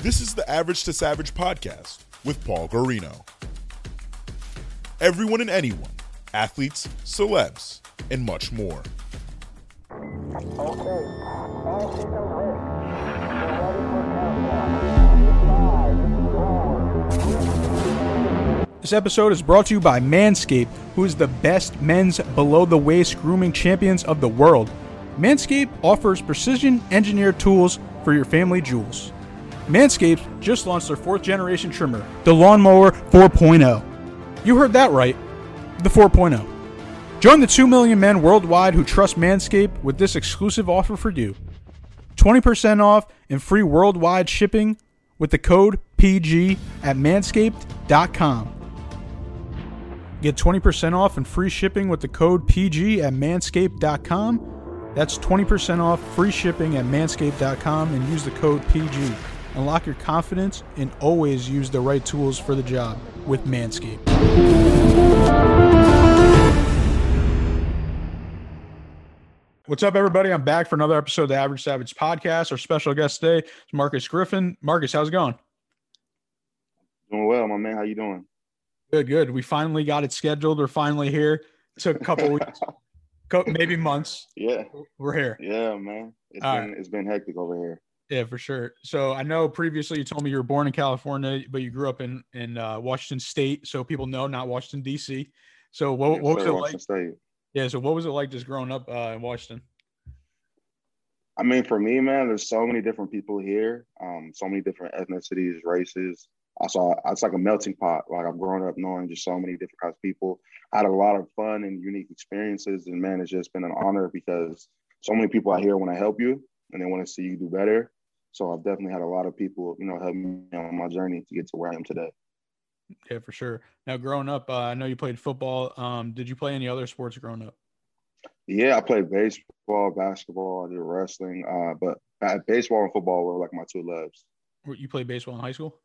This is the Average to Savage podcast with Paul Garino. Everyone and anyone, athletes, celebs, and much more. This episode is brought to you by Manscaped, who is the best men's below the waist grooming champions of the world. Manscaped offers precision engineered tools for your family jewels. Manscaped just launched their fourth generation trimmer, the Lawnmower 4.0. You heard that right, the 4.0. Join the 2 million men worldwide who trust Manscaped with this exclusive offer for you 20% off and free worldwide shipping with the code PG at manscaped.com. Get 20% off and free shipping with the code PG at manscaped.com. That's 20% off free shipping at manscaped.com and use the code PG. Unlock your confidence and always use the right tools for the job with Manscaped. What's up, everybody? I'm back for another episode of the Average Savage podcast. Our special guest today is Marcus Griffin. Marcus, how's it going? Doing well, my man. How you doing? Good, good. We finally got it scheduled. We're finally here. It took a couple weeks, maybe months. Yeah, we're here. Yeah, man. It's All been right. it's been hectic over here. Yeah, for sure. So I know previously you told me you were born in California, but you grew up in in uh, Washington State, so people know not Washington D.C. So what, Yes, what was it like? State. Yeah, so what was it like just growing up uh, in Washington? I mean, for me, man, there's so many different people here. Um, so many different ethnicities, races. I saw it's like a melting pot. Like I've grown up knowing just so many different kinds of people. I had a lot of fun and unique experiences, and man, it's just been an honor because so many people out here want to help you and they want to see you do better. So I've definitely had a lot of people, you know, help me on my journey to get to where I am today. Yeah, for sure. Now, growing up, uh, I know you played football. Um, did you play any other sports growing up? Yeah, I played baseball, basketball, I did wrestling, uh, but uh, baseball and football were like my two loves. You played baseball in high school?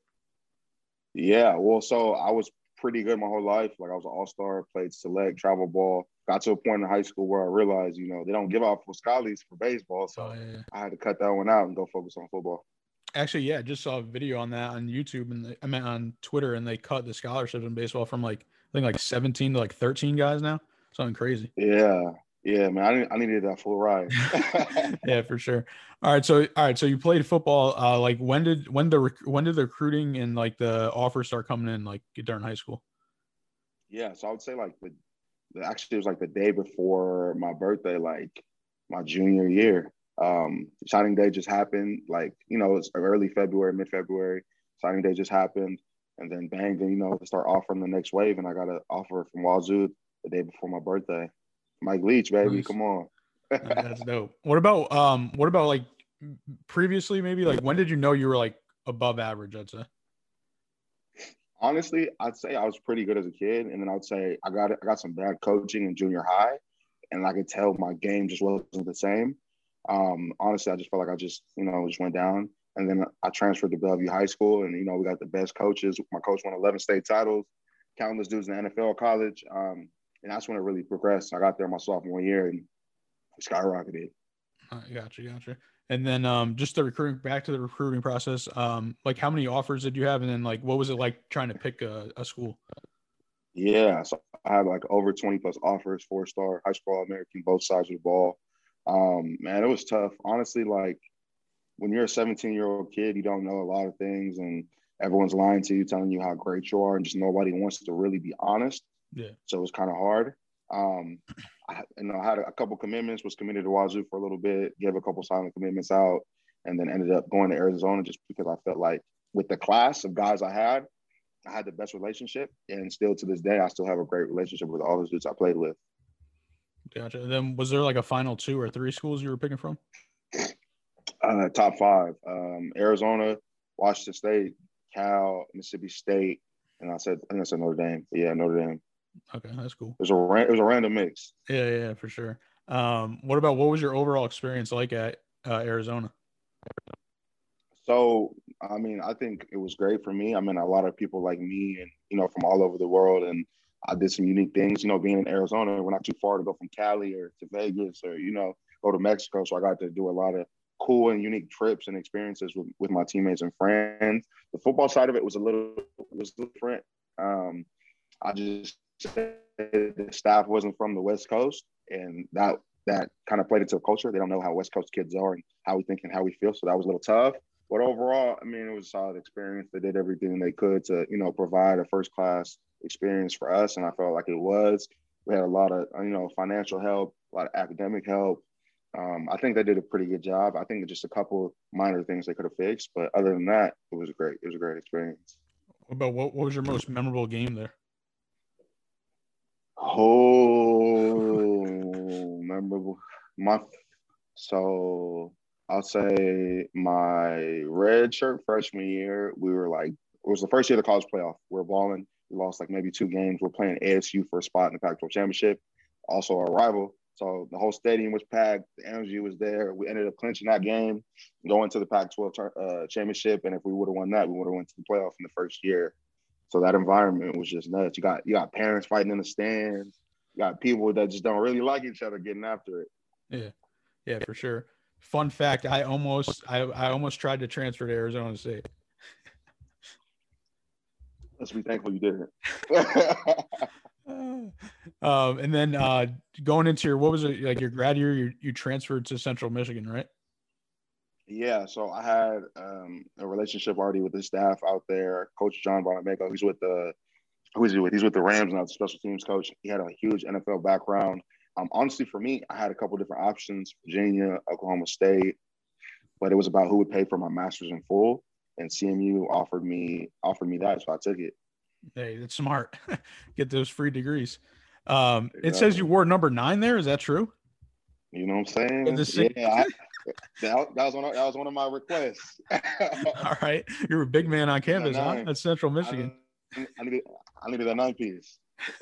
Yeah, well, so I was pretty good my whole life. Like I was an all star, played select, travel ball. Got to a point in high school where I realized, you know, they don't give out for scholars for baseball, so Oh, yeah. I had to cut that one out and go focus on football. Actually, yeah, I just saw a video on that on YouTube and they, I mean on Twitter, and they cut the scholarships in baseball from like I think like 17 to like 13 guys now. Something crazy. Yeah, yeah, man, I, need- I needed that full ride. yeah, for sure. All right, so all right, so you played football. Uh, like when did when the rec- when did the recruiting and like the offers start coming in like during high school? Yeah, so I would say like the actually it was like the day before my birthday, like my junior year. Um, signing day just happened, like you know, it's early February, mid February. Signing day just happened, and then bang, then you know, they start offering the next wave, and I got an offer from Wazoo the day before my birthday. Mike Leach, baby, Nice. come on. That's dope. What about um? What about like previously? Maybe like when did you know you were like above average? I'd say. Honestly, I'd say I was pretty good as a kid, and then I'd say I got I got some bad coaching in junior high, and I could tell my game just wasn't the same. Um, honestly, I just felt like I just you know just went down, and then I transferred to Bellevue High School, and you know we got the best coaches. My coach won 11 state titles, countless dudes in the NFL, college, um, and that's when it really progressed. I got there my sophomore year and skyrocketed. Gotcha, gotcha. And then um, just the recruiting back to the recruiting process. Um, like how many offers did you have, and then like what was it like trying to pick a, a school? Yeah, so I had like over 20 plus offers, four star, high school American, both sides of the ball. Um, man, it was tough. Honestly, like when you're a 17 year old kid, you don't know a lot of things, and everyone's lying to you, telling you how great you are, and just nobody wants to really be honest. Yeah. So it was kind of hard. Um, I, you know, I had a couple commitments, was committed to Wazoo for a little bit, gave a couple silent commitments out, and then ended up going to Arizona just because I felt like with the class of guys I had, I had the best relationship, and still to this day, I still have a great relationship with all the dudes I played with. Gotcha. And then was there like a final two or three schools you were picking from? Uh, top five: um, Arizona, Washington State, Cal, Mississippi State, and I said I think I said Notre Dame. But yeah, Notre Dame. Okay, that's cool. It was a it was a random mix. Yeah, yeah, for sure. Um, what about what was your overall experience like at uh, Arizona? So, I mean, I think it was great for me. I mean, a lot of people like me and, you know, from all over the world. And I did some unique things, you know, being in Arizona, we're not too far to go from Cali or to Vegas or, you know, go to Mexico. So I got to do a lot of cool and unique trips and experiences with, with my teammates and friends. The football side of it was a little was different. Um, I just the staff wasn't from the West Coast, and that that kind of played into the culture. They don't know how West Coast kids are and how we think and how we feel. So that was a little tough. But overall, I mean, it was a solid experience. They did everything they could to, you know, provide a first class experience for us. And I felt like it was. We had a lot of, you know, financial help, a lot of academic help. Um, I think they did a pretty good job. I think just a couple minor things they could have fixed. But other than that, it was great. It was a great experience. What about what, what was your most memorable game there? Oh, memorable. My so I'll say my red shirt freshman year, we were like, it was the first year of the college playoff. We are balling. We lost like maybe two games. We're playing ASU for a spot in the Pac 12 championship, also our rival. So the whole stadium was packed. The energy was there. We ended up clinching that game, going to the Pac 12 uh, championship. And if we would have won that, we would have went to the playoff in the first year. So that environment was just nuts. You got you got parents fighting in the stands. You got people that just don't really like each other getting after it. Yeah, yeah, for sure. Fun fact: I almost I, I almost tried to transfer to Arizona State. Let's be thankful you didn't. um, and then uh, going into your what was it like your grad year? You, you transferred to Central Michigan, right? Yeah, so I had um, a relationship already with the staff out there. Coach John Bonamego, he's with the who is he with? He's with the Rams now, the special teams coach. He had a huge NFL background. Um, honestly, for me, I had a couple different options: Virginia, Oklahoma State, but it was about who would pay for my master's in full. And CMU offered me offered me that, so I took it. Hey, that's smart. Get those free degrees. Um, exactly. It says you wore number nine there. Is that true? You know what I'm saying? Yeah, I, that, that, was one of, that was one of my requests. All right, you're a big man on campus, huh? At Central Michigan. I, I needed I needed a nine piece.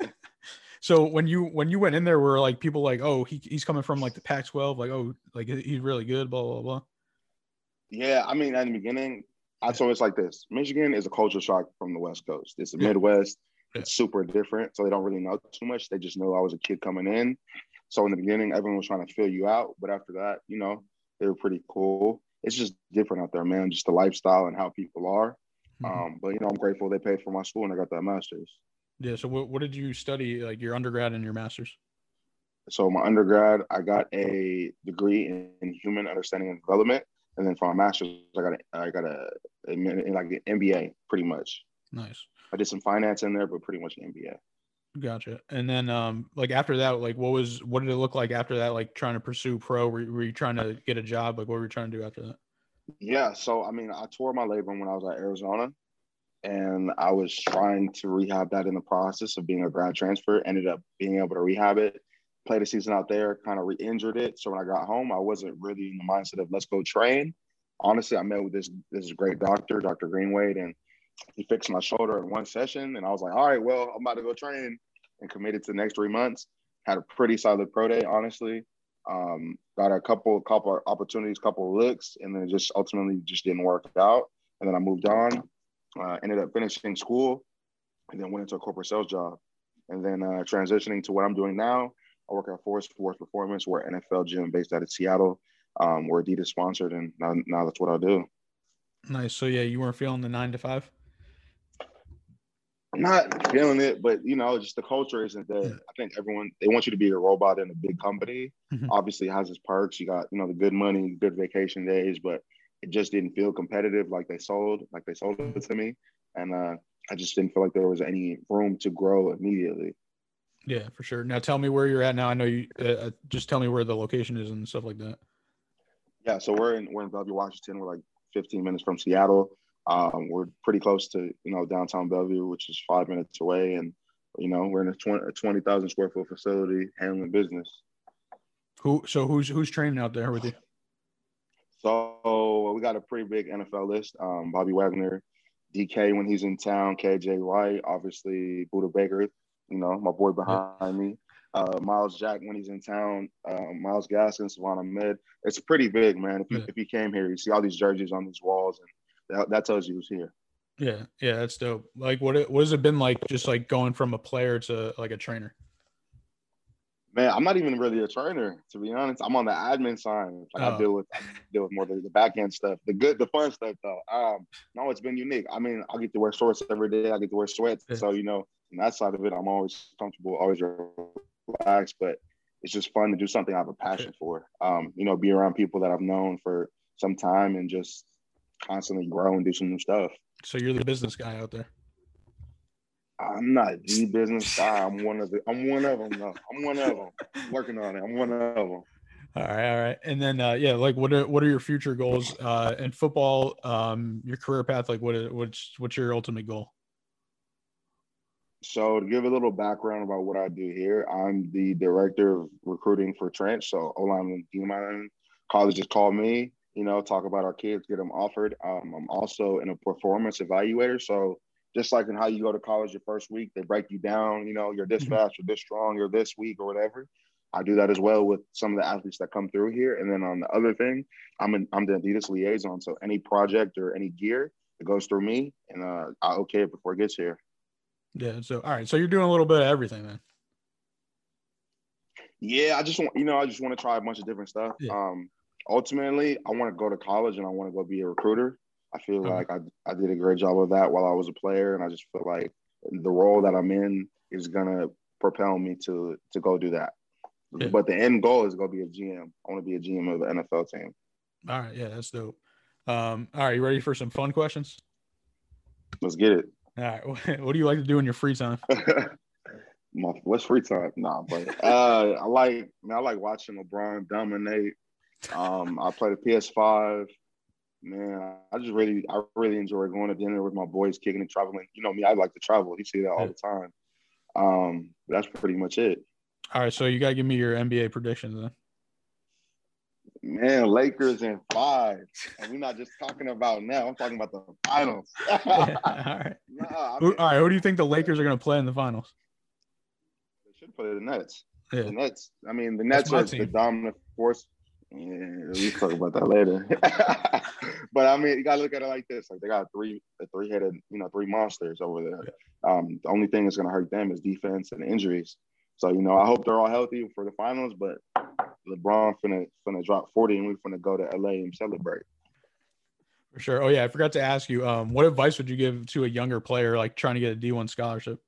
So when you when you went in there, were like people like, oh, he, he's coming from like the Pac-12, like oh, like he's really good, blah blah blah. Yeah, I mean, at the beginning, I told it's like this: Michigan is a culture shock from the West Coast. It's the yeah. Midwest. Yeah. It's super different, so they don't really know too much. They just know I was a kid coming in. So in the beginning, everyone was trying to fill you out, but after that, you know, they were pretty cool. It's just different out there, man. Just the lifestyle and how people are. Mm-hmm. Um, but you know, I'm grateful they paid for my school and I got that master's. Yeah. So what, what did you study, like your undergrad and your master's? So my undergrad, I got a degree in, in human understanding and development, and then for my master's, I got a, I got a, a like an MBA, pretty much. Nice. I did some finance in there, but pretty much an MBA. Gotcha. And then, um, like after that, like what was what did it look like after that? Like trying to pursue pro? Were, were you trying to get a job? Like what were you trying to do after that? Yeah. So I mean, I tore my labrum when I was at Arizona and I was trying to rehab that in the process of being a grad transfer. Ended up being able to rehab it, played a season out there, kind of re-injured it. So when I got home, I wasn't really in the mindset of let's go train. Honestly, I met with this this great doctor, Dr. Greenwade, and he fixed my shoulder in one session. And I was like, all right, well, I'm about to go train and committed to the next three months. Had a pretty solid pro day, honestly. Um, got a couple couple opportunities, couple looks, and then just ultimately just didn't work out. And then I moved on uh, ended up finishing school and then went into a corporate sales job and then uh, transitioning to what I'm doing now. I work at Forest Force Performance. We're NFL gym based out of Seattle. Um, we're Adidas sponsored, and now, now that's what I do. Nice. So yeah, you weren't feeling the nine to five. I'm not feeling it, but you know, just the culture isn't there. Yeah. I think everyone they want you to be a robot in a big company. Mm-hmm. Obviously, it has its perks. You got you know the good money, good vacation days, but it just didn't feel competitive like they sold like they sold it to me and uh, i just didn't feel like there was any room to grow immediately yeah for sure now tell me where you're at now i know you uh, uh, just tell me where the location is and stuff like that yeah so we're in we're in bellevue washington we're like 15 minutes from seattle um, we're pretty close to you know downtown bellevue which is five minutes away and you know we're in a 20 20,000 square foot facility handling business who so who's who's training out there with you So we got a pretty big NFL list. Um, Bobby Wagner, DK when he's in town, KJ Wright, obviously Budda Baker, you know, my boy behind yeah. me. Uh, Myles Jack when he's in town, uh, Myles Gaskin, Salvon Ahmed. It's pretty big, man. If you, yeah. if you came here, you see all these jerseys on these walls, and that, that tells you who's here. Yeah, yeah, that's dope. Like, what what has it been like, just like going from a player to like a trainer? Man, I'm not even really a trainer, to be honest. I'm on the admin side. Like oh. I deal with I deal with more the, the back end stuff. The good, the fun stuff though. Um, no, it's been unique. I mean, I get to wear shorts every day. I get to wear sweats. Yeah. So, you know, on that side of it, I'm always comfortable, always relaxed. But it's just fun to do something I have a passion for. Um, you know, be around people that I've known for some time and just constantly grow and do some new stuff. So you're the business guy out there. I'm not the business guy. I'm one of the. I'm one of them. Though. I'm one of them. working on it. I'm one of them. All right, all right, and then uh, yeah, like what are what are your future goals uh, in football? Um, your career path, like what is, what's what's your ultimate goal? So to give a little background about what I do here, I'm the director of recruiting for Trench. So O-line and colleges call me, you know, talk about our kids, get them offered. Um, I'm also in a performance evaluator. So just like in how you go to college your first week, they break you down, you know, you're this mm-hmm. fast, you're this strong, you're this weak or whatever. I do that as well with some of the athletes that come through here. And then on the other thing, I'm in, I'm the Adidas liaison. So any project or any gear that goes through me and uh, I okay it before it gets here. Yeah. So all right. So you're doing a little bit of everything then. Yeah, I just want you know, I just want to try a bunch of different stuff. Yeah. Um ultimately I want to go to college and I want to go be a recruiter. I feel okay. like I, I did a great job of that while I was a player, and I just feel like the role that I'm in is gonna propel me to to go do that. Yeah. But the end goal is gonna be a GM. I want to be a GM of an NFL team. All right, yeah, that's dope. Um, all right, you ready for some fun questions? Let's get it. All right, what do you like to do in your free time? My what's free time? Nah, but uh, I like man, I like watching LeBron dominate. Um, I play the PS5 man, I just really, I really enjoy going to dinner with my boys, kicking and traveling. You know me, I like to travel. You see that all the time. Um, that's pretty much it. All right, so you gotta give me your NBA predictions then. Man, Lakers in five, and we're not just talking about now. I'm talking about the finals. yeah, all right. Nah, I mean, all right. Who do you think the Lakers are gonna play in the finals? They should play the Nets. Yeah. The Nets. I mean, the Nets are the dominant force. Yeah, we talk about that later. but I mean, you gotta look at it like this: like they got three, a three-headed, you know, three monsters over there. Um, the only thing that's gonna hurt them is defense and injuries. So you know, I hope they're all healthy for the finals. But LeBron finna finna drop forty, and we finna go to LA and celebrate. For sure. Oh yeah, I forgot to ask you. Um, what advice would you give to a younger player like trying to get a D one scholarship?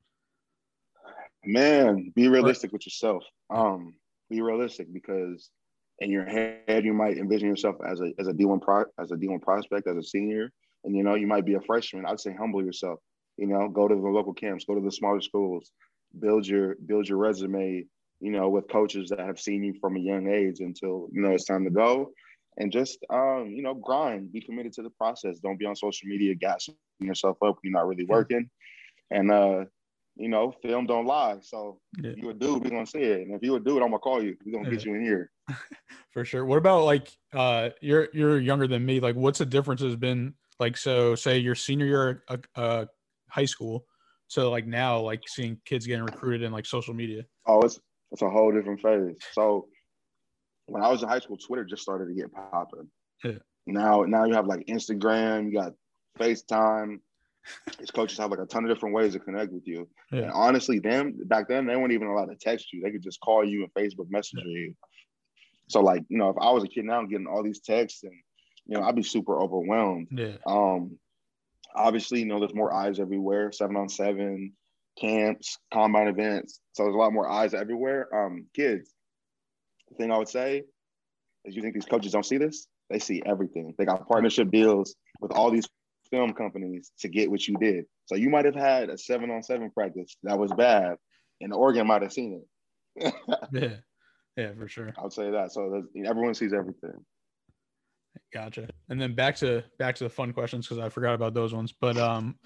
Man, be realistic with yourself. Um, be realistic because in your head you might envision yourself as a as a D1 pro as a D1 prospect as a senior and you know you might be a freshman I'd say humble yourself you know go to the local camps go to the smaller schools build your build your resume you know with coaches that have seen you from a young age until you know it's time to go and just um you know grind be committed to the process don't be on social media gassing yourself up you're not really working and uh you know, film don't lie. So yeah. you a dude, we're gonna see it. And if you a dude, I'm gonna call you. We're gonna yeah. get you in here. For sure. What about like uh you're you're younger than me. Like what's the difference has been like so say your senior year of uh, high school. So like now like seeing kids getting recruited in like social media. Oh, it's it's a whole different phase. So when I was in high school, Twitter just started to get popping. Yeah. Now now you have like Instagram, you got FaceTime, these coaches have like a ton of different ways to connect with you. Yeah. And honestly, them back then they weren't even allowed to text you. They could just call you and Facebook Messenger yeah. you. So like, you know, if I was a kid now getting all these texts and you know, I'd be super overwhelmed. Yeah. Um obviously, you know, there's more eyes everywhere, seven on seven, camps, combine events. So there's a lot more eyes everywhere. Um, kids, the thing I would say is you think these coaches don't see this? They see everything. They got partnership deals with all these film companies to get what you did. So you might have had a seven on seven practice that was bad, and Oregon might have seen it. yeah, yeah, for sure. I would say that. So everyone sees everything. Gotcha. And then back to back to the fun questions because I forgot about those ones. But um,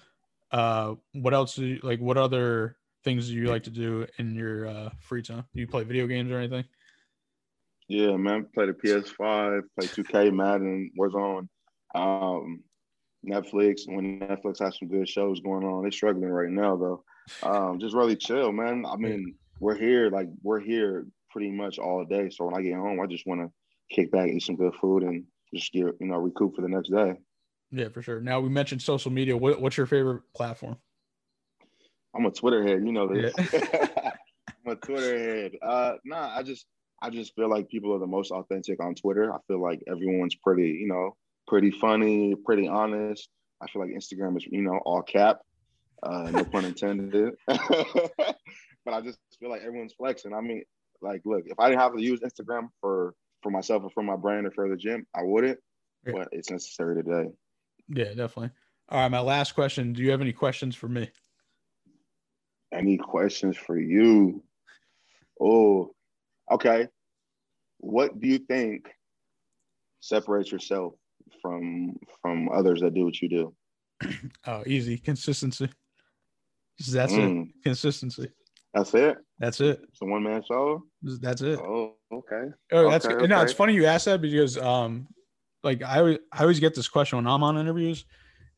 uh, what else do you like? What other things do you like to do in your uh, free time? Do you play video games or anything? Yeah, man. Play the PS5, play 2K, Madden, Warzone, um, Netflix. When Netflix has some good shows going on, they're struggling right now though. Um, just really chill, man. I mean, we're here, like we're here pretty much all day. So when I get home, I just want to kick back, eat some good food, and just get you know recoup for the next day. Yeah, for sure. Now we mentioned social media. What, what's your favorite platform? I'm a Twitter head, you know this. Yeah. I'm a Twitter head. Uh, nah, I just I just feel like people are the most authentic on Twitter. I feel like everyone's pretty, you know, pretty funny, pretty honest. I feel like Instagram is, you know, all cap. Uh, no pun intended. but I just feel like everyone's flexing. I mean, like, look, if I didn't have to use Instagram for for myself or for my brand or for the gym, I wouldn't. Yeah. But it's necessary today. Yeah, definitely. All right, my last question. Do you have any questions for me? Any questions for you? Oh, okay. What do you think separates yourself from from others that do what you do? oh, easy consistency. That's mm. it. Consistency. That's it. That's it. It's a one man show. That's it. Oh, okay. Oh, that's okay, no. It's funny you asked that because um, like I always I always get this question when I'm on interviews,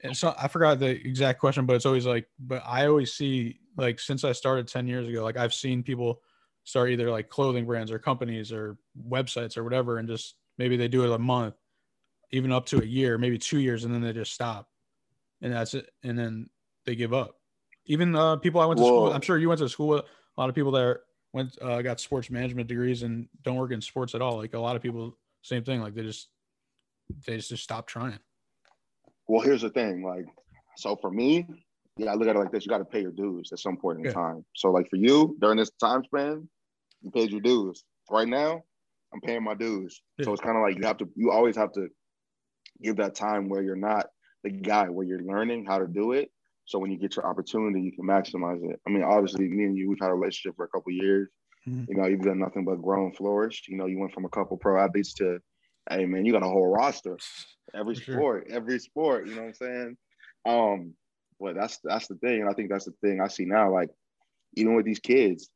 and so I forgot the exact question, but it's always like, but I always see like since I started ten years ago, like I've seen people start either like clothing brands or companies or websites or whatever, and just maybe they do it a month, even up to a year, maybe two years, and then they just stop, and that's it, and then they give up. Even uh, people I went to Whoa. school, I'm sure you went to school. with A lot of people that went uh, got sports management degrees and don't work in sports at all. Like a lot of people, same thing. Like they just they just, just stop trying. Well, here's the thing. Like, so for me, yeah, I look at it like this: you got to pay your dues at some point in time. So, like for you, during this time span, you paid your dues. Right now, I'm paying my dues. Yeah. So it's kind of like you have to, you always have to give that time where you're not the guy, where you're learning how to do it. So when you get your opportunity, you can maximize it. I mean, obviously, me and you, we've had a relationship for a couple years. Mm-hmm. You know, you've done nothing but grow and flourish. You know, you went from a couple pro athletes to, hey man, you got a whole roster. Every for sport, sure. every sport. You know what I'm saying? Um, but that's that's the thing, and I think that's the thing I see now. Like, even with these kids,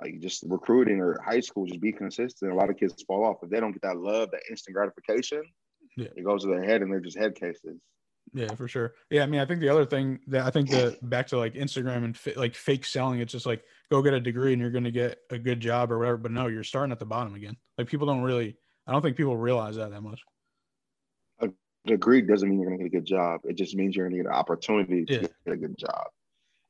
like just recruiting or high school, just be consistent. A lot of kids fall off if they don't get that love, that instant gratification. Yeah. It goes to their head, and they're just head cases. Yeah, for sure. Yeah, I mean, I think the other thing that I think that back to like Instagram and fi- like fake selling, it's just like go get a degree and you're going to get a good job or whatever. But no, you're starting at the bottom again. Like people don't really, I don't think people realize that that much A degree doesn't mean you're going to get a good job. It just means you're going to get an opportunity to yeah. get a good job.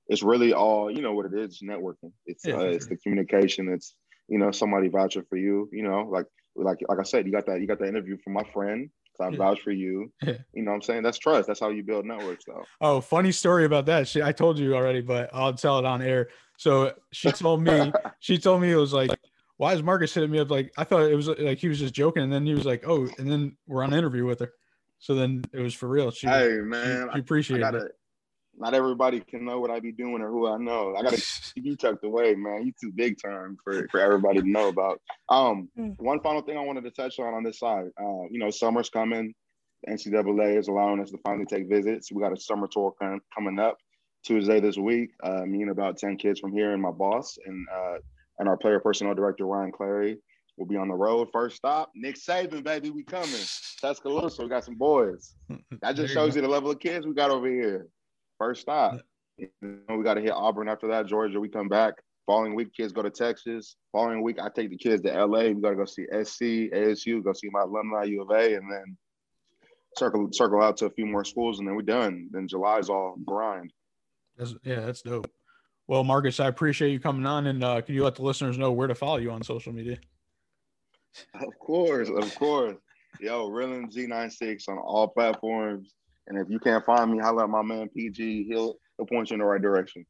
It's really all you know what it is. Networking. It's yeah, uh, it's the communication. It's you know somebody vouching for you. You know, like like like I said, you got that you got that interview from my friend. I yeah. vouch for you. You know what I'm saying? That's trust. That's how you build networks, though. Oh, funny story about that. She, I told you already, but I'll tell it on air. So she told me, she told me it was like, why is Marcus hitting me up? Like, I thought it was like he was just joking. And then he was like, oh, and then we're on an interview with her. So then it was for real. She, hey man, she, she appreciated it. Not everybody can know what I be doing or who I know. I gotta keep you tucked away, man. You too big time for, for everybody to know about. Um, hmm. one final thing I wanted to touch on on this side. Uh, you know, summer's coming. The NCAA is allowing us to finally take visits. We got a summer tour coming up Tuesday this week. Uh, me and about ten kids from here and my boss and uh, and our player personnel director Ryan Clary We'll be on the road. First stop, Nick Saban, baby. We coming. Tuscaloosa, we got some boys. That just shows you, you the level of kids we got over here. First stop. You know, we got to hit Auburn after that. Georgia, we come back. Following week, kids go to Texas. Following week, I take the kids to LA. We got to go see SC, ASU, go see my alumni, U of A, and then circle circle out to a few more schools, and then we're done. Then July is all grind. That's, yeah, that's dope. Well, Marcus, I appreciate you coming on, and uh, can you let the listeners know where to follow you on social media? Of course, of course. Yo, Reelin Z96 on all platforms. And if you can't find me, holla at my man PG. He'll he'll point you in the right direction.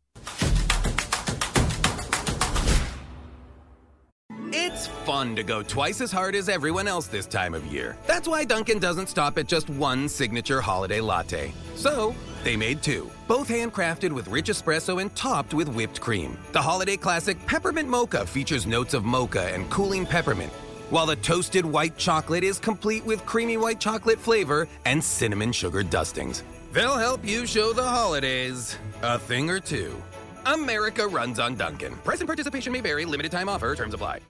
It's fun to go twice as hard as everyone else this time of year. That's why Dunkin' doesn't stop at just one signature holiday latte. So they made two, both handcrafted with rich espresso and topped with whipped cream. The holiday classic Peppermint Mocha features notes of mocha and cooling peppermint while the toasted white chocolate is complete with creamy white chocolate flavor and cinnamon sugar dustings. They'll help you show the holidays a thing or two. America runs on Dunkin'. Present participation may vary, limited time offer, terms apply.